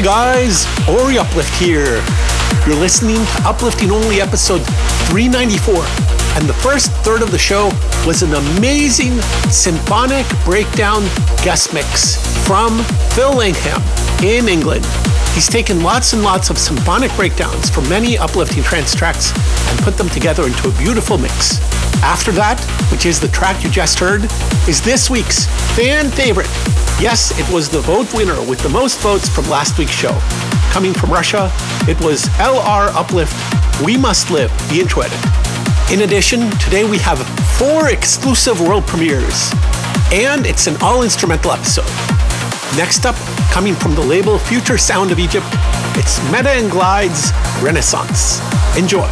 Hey guys, Ori Uplift here. You're listening to Uplifting Only episode 394, and the first third of the show was an amazing symphonic breakdown guest mix from Phil Langham in England. He's taken lots and lots of symphonic breakdowns from many uplifting trance tracks and put them together into a beautiful mix. After that, which is the track you just heard, is this week's fan favorite. Yes, it was the vote winner with the most votes from last week's show. Coming from Russia, it was LR Uplift We Must Live, the intro edit. In addition, today we have four exclusive world premieres, and it's an all instrumental episode. Next up, coming from the label Future Sound of Egypt, it's Metta and Glyde's Renaissance. Enjoy.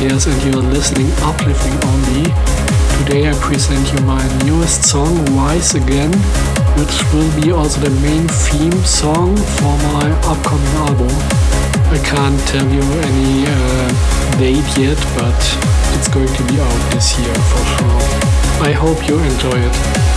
And you're listening Uplifting Only. Today I present you my newest song, Wise Again, which will be also the main theme song for my upcoming album. I can't tell you any uh, date yet, but it's going to be out this year for sure. I hope you enjoy it.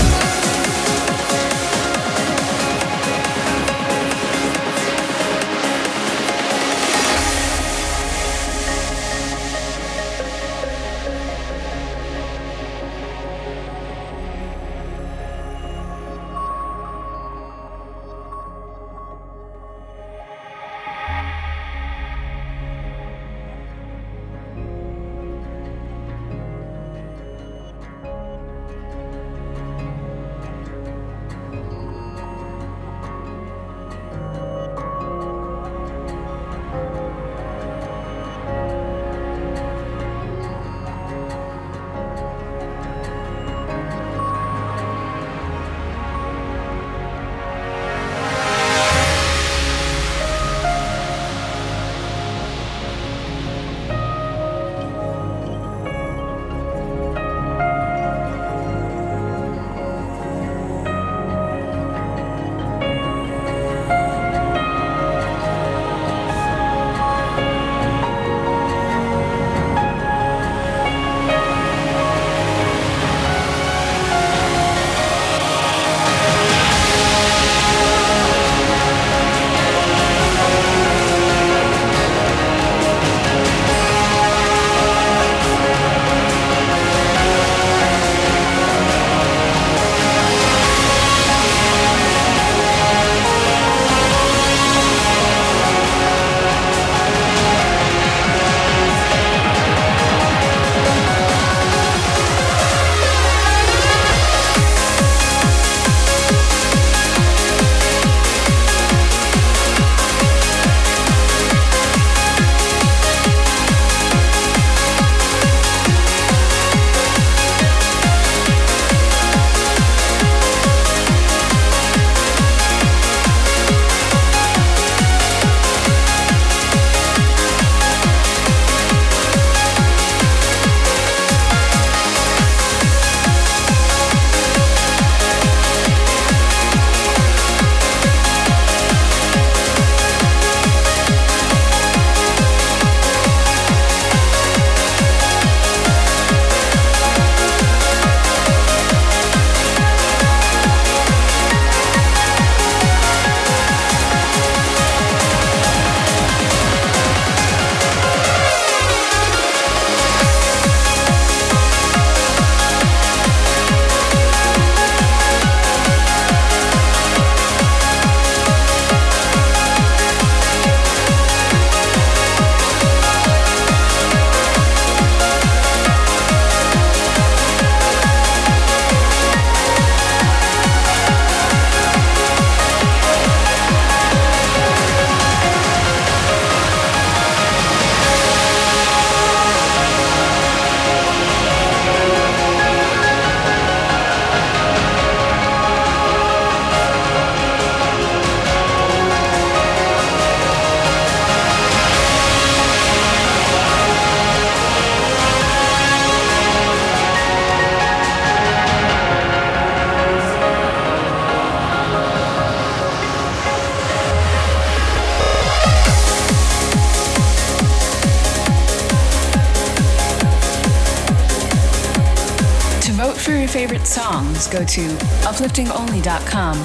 Go to upliftingonly.com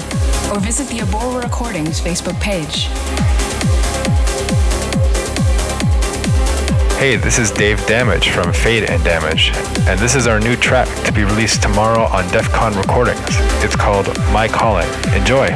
or visit the Abora Recordings Facebook page. Hey, this is Dave Damage from Fade and Damage, and this is our new track to be released tomorrow on DEF CON Recordings. It's called My Calling. Enjoy!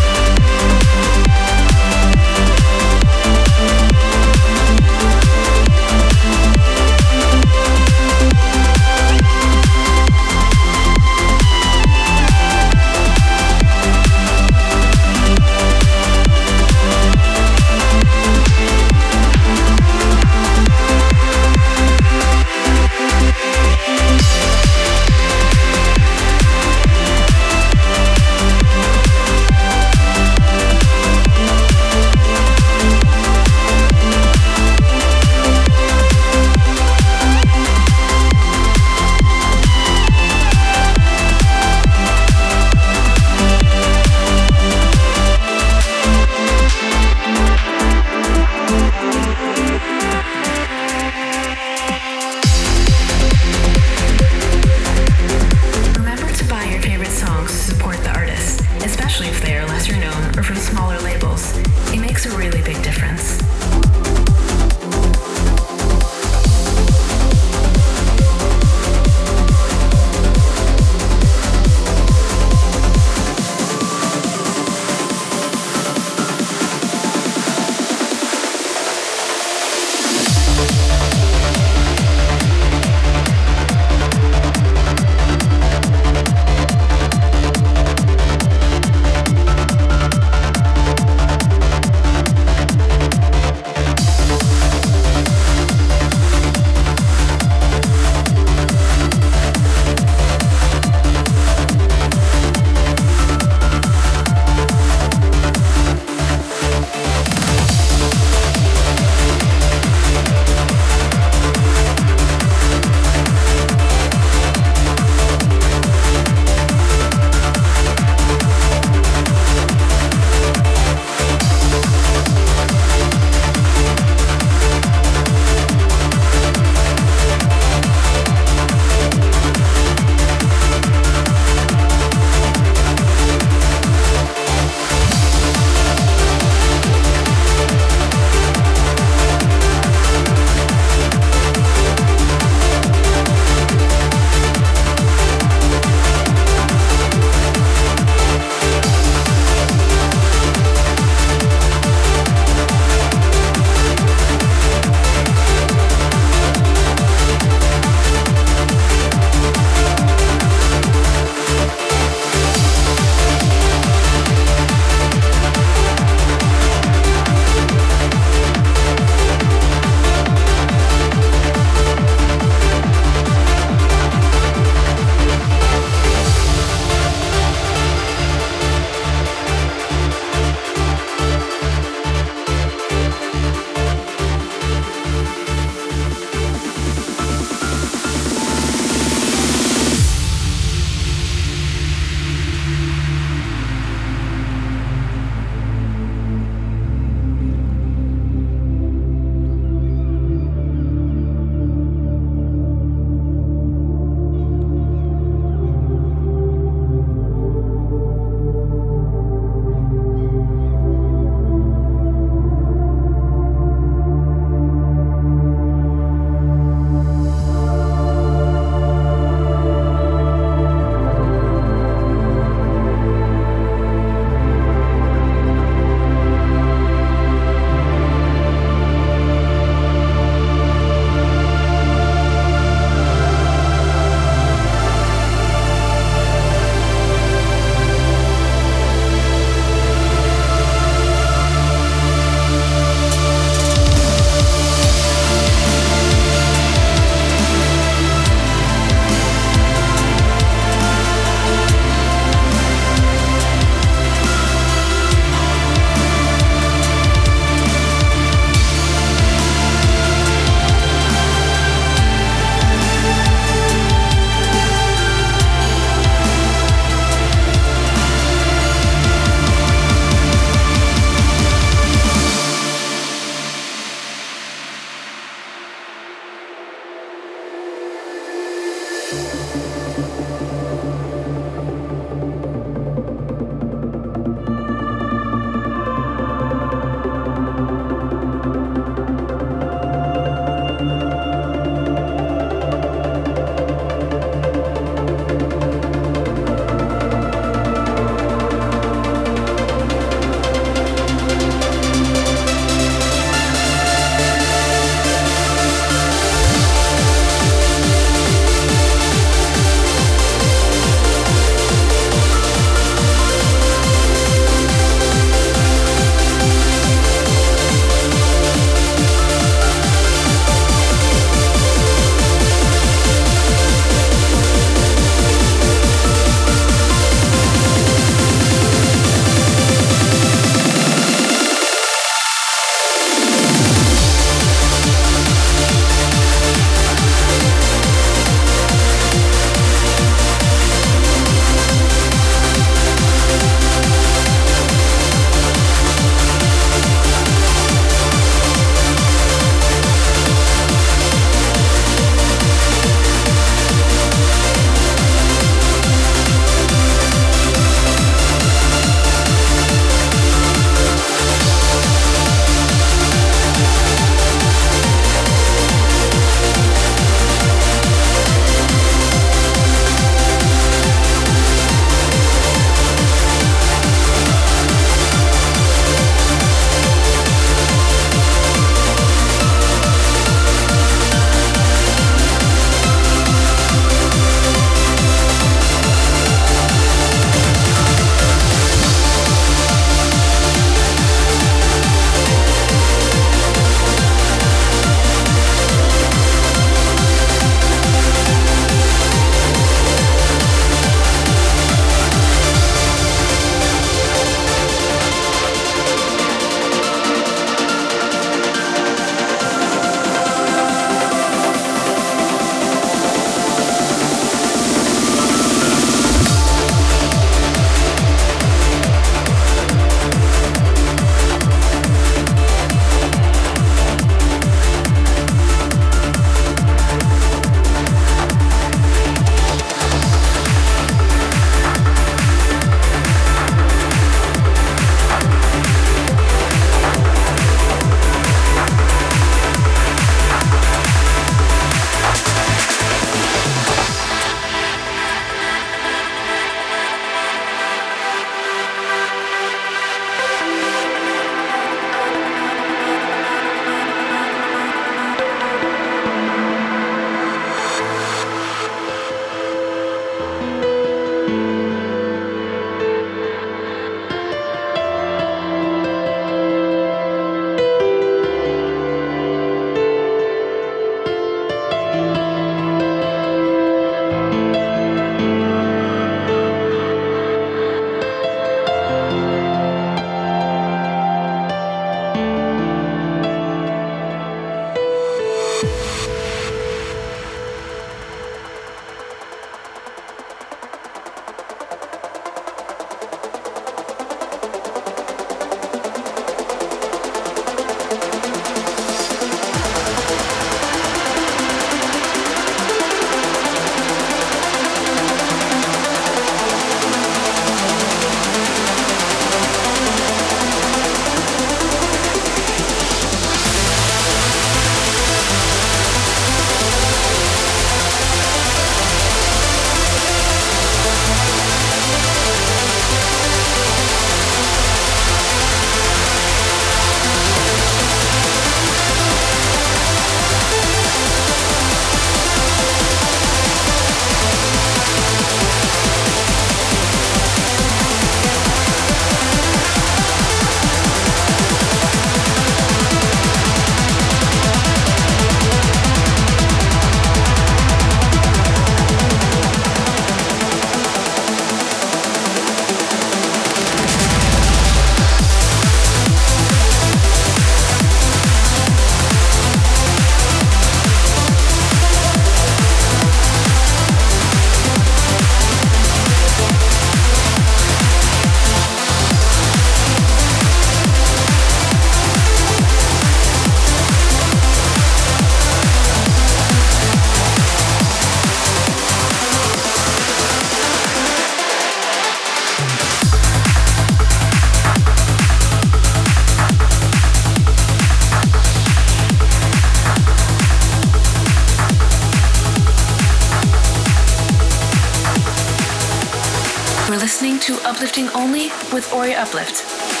Listening to Uplifting Only with Ori Uplift.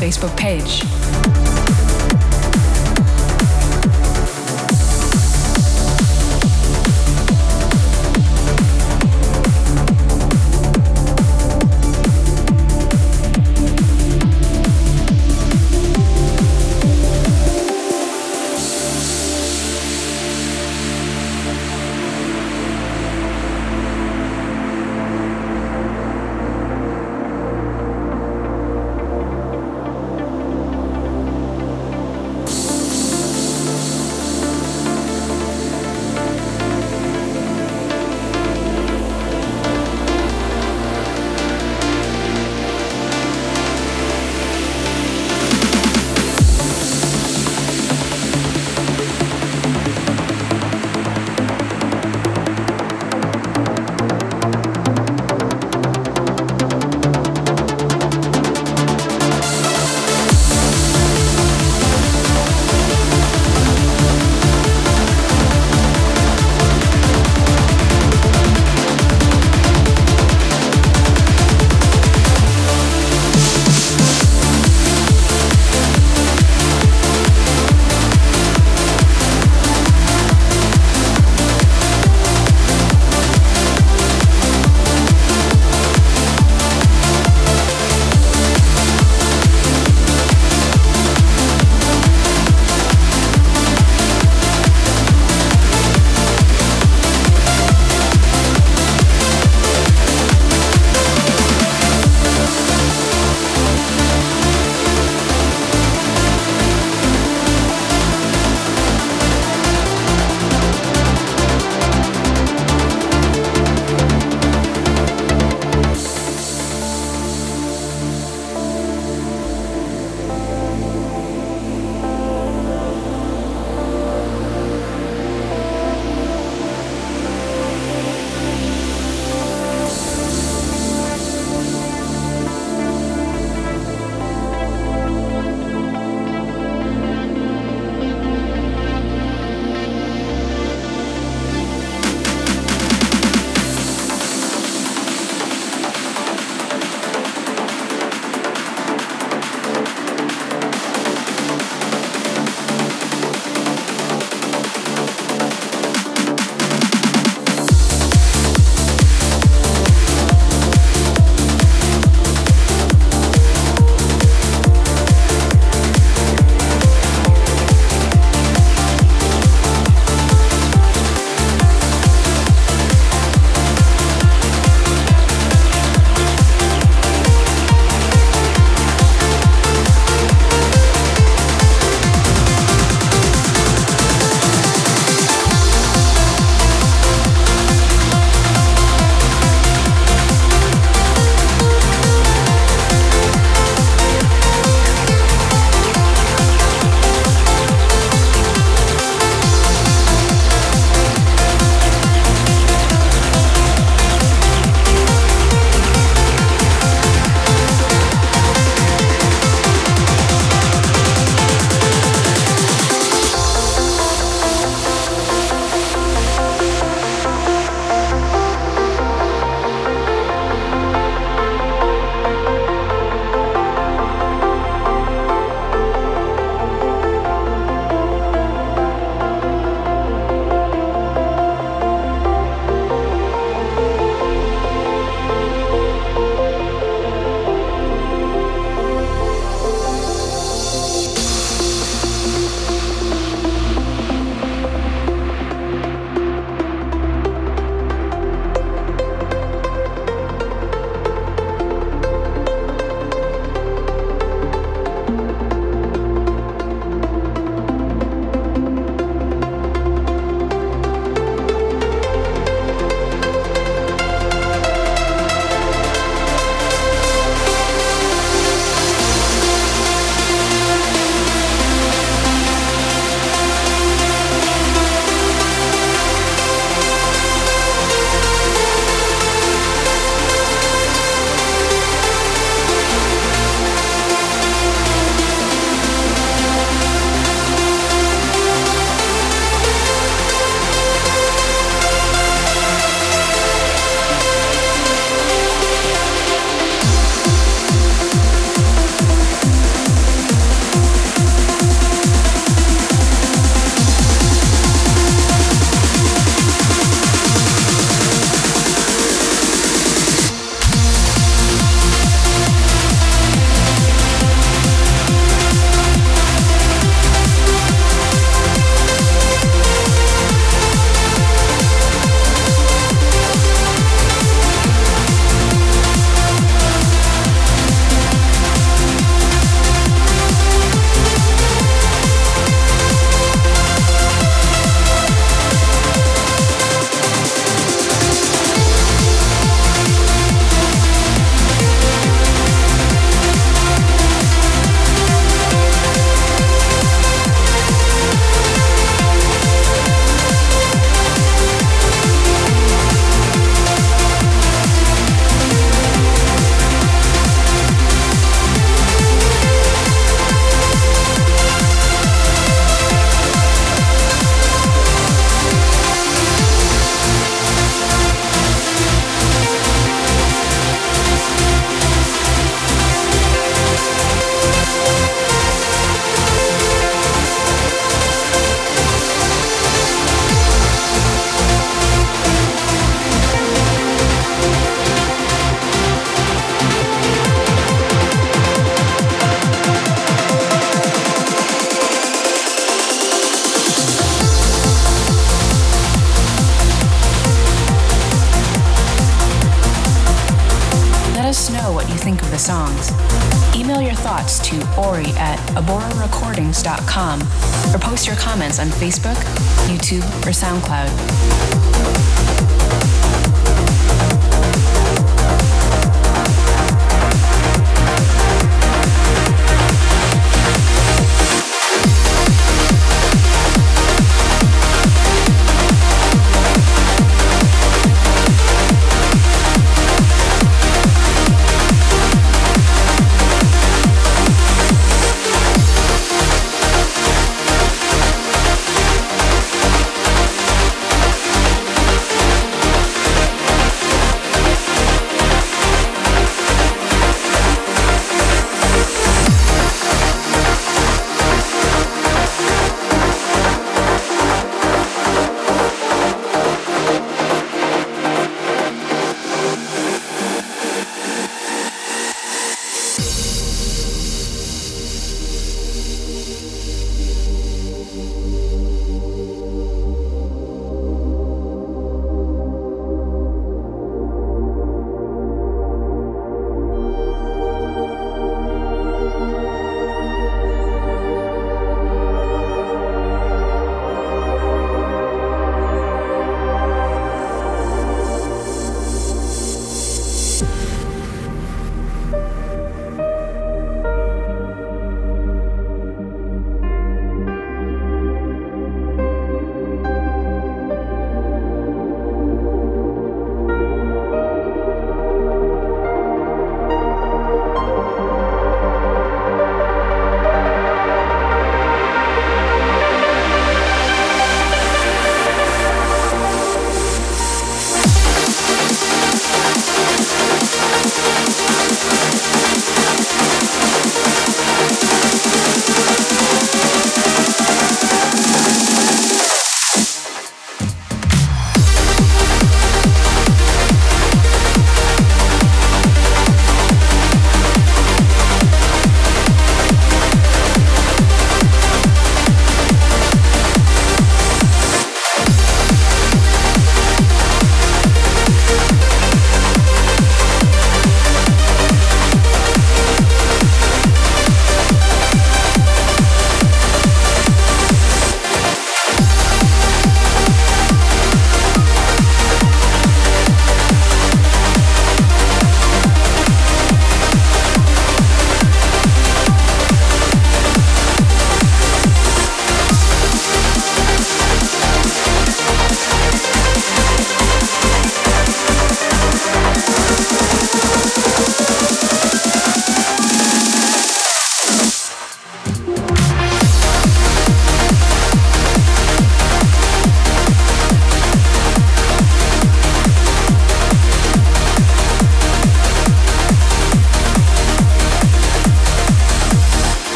Facebook page.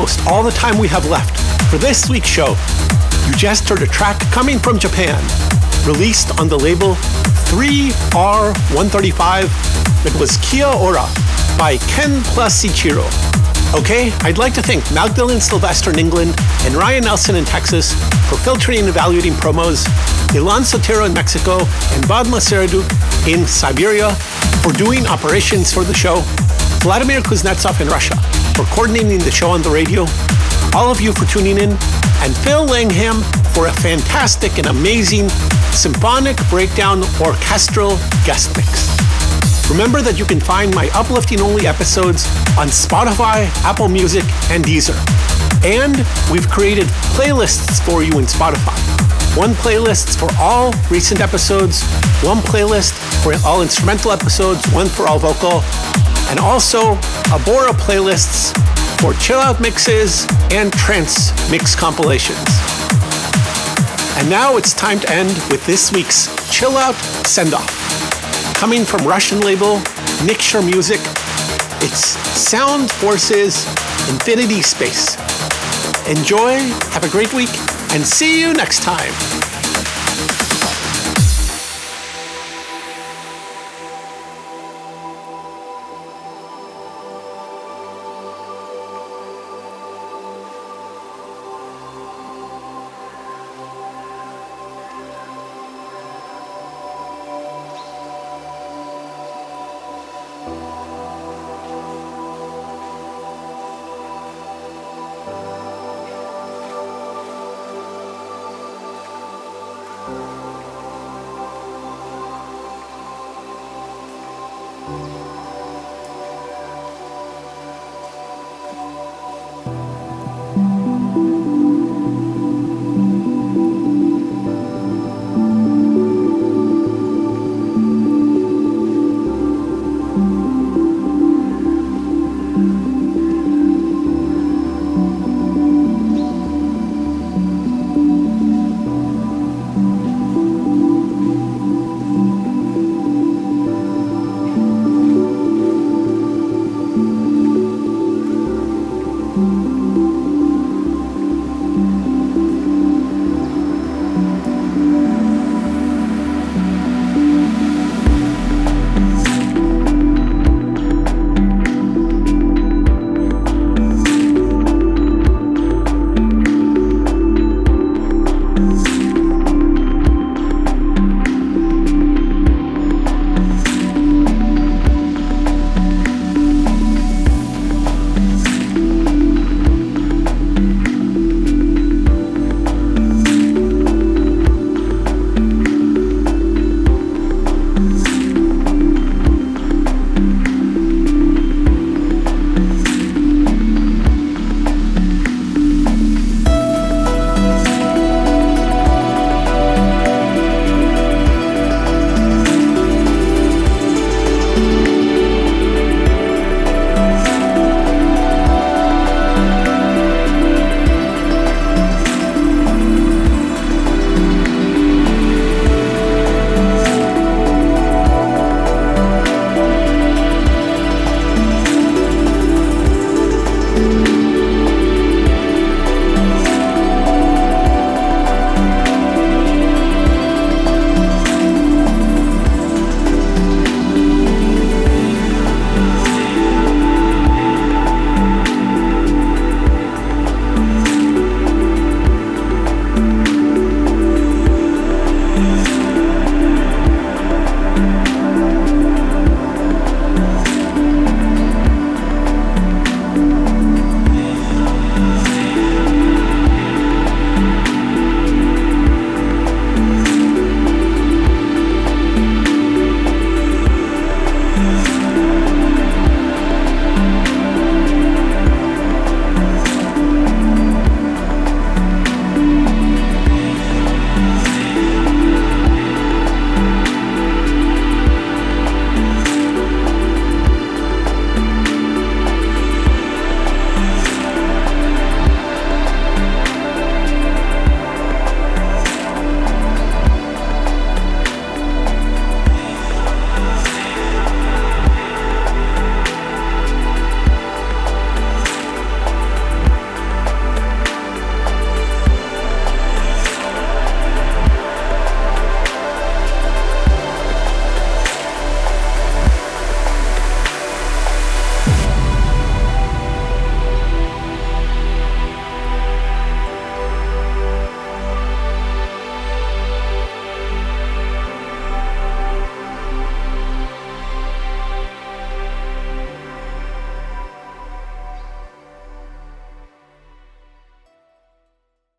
Almost all the time we have left for this week's show. You just heard a track coming from Japan, released on the label 3R135 that was Kia Ora by Ken plus Ichiro. Okay, I'd like to thank Magdalene Sylvester in England and Ryan Nelson in Texas for filtering and evaluating promos, Ilan Sotero in Mexico, and Badma Seraduk in Siberia for doing operations for the show, Vladimir Kuznetsov in Russia for coordinating the show on the radio, all of you for tuning in, and Phil Langham for a fantastic and amazing symphonic breakdown orchestral guest mix. Remember that you can find my uplifting only episodes on Spotify, Apple Music, and Deezer. And we've created playlists for you in Spotify. One playlist for all recent episodes, one playlist for all instrumental episodes, one for all vocal, and also Abora playlists for chill out mixes and trance mix compilations. And now it's time to end with this week's chill out send off. Coming from Russian label Mixture Music, it's Sound Forces Infinity Space. Enjoy, have a great week, and see you next time.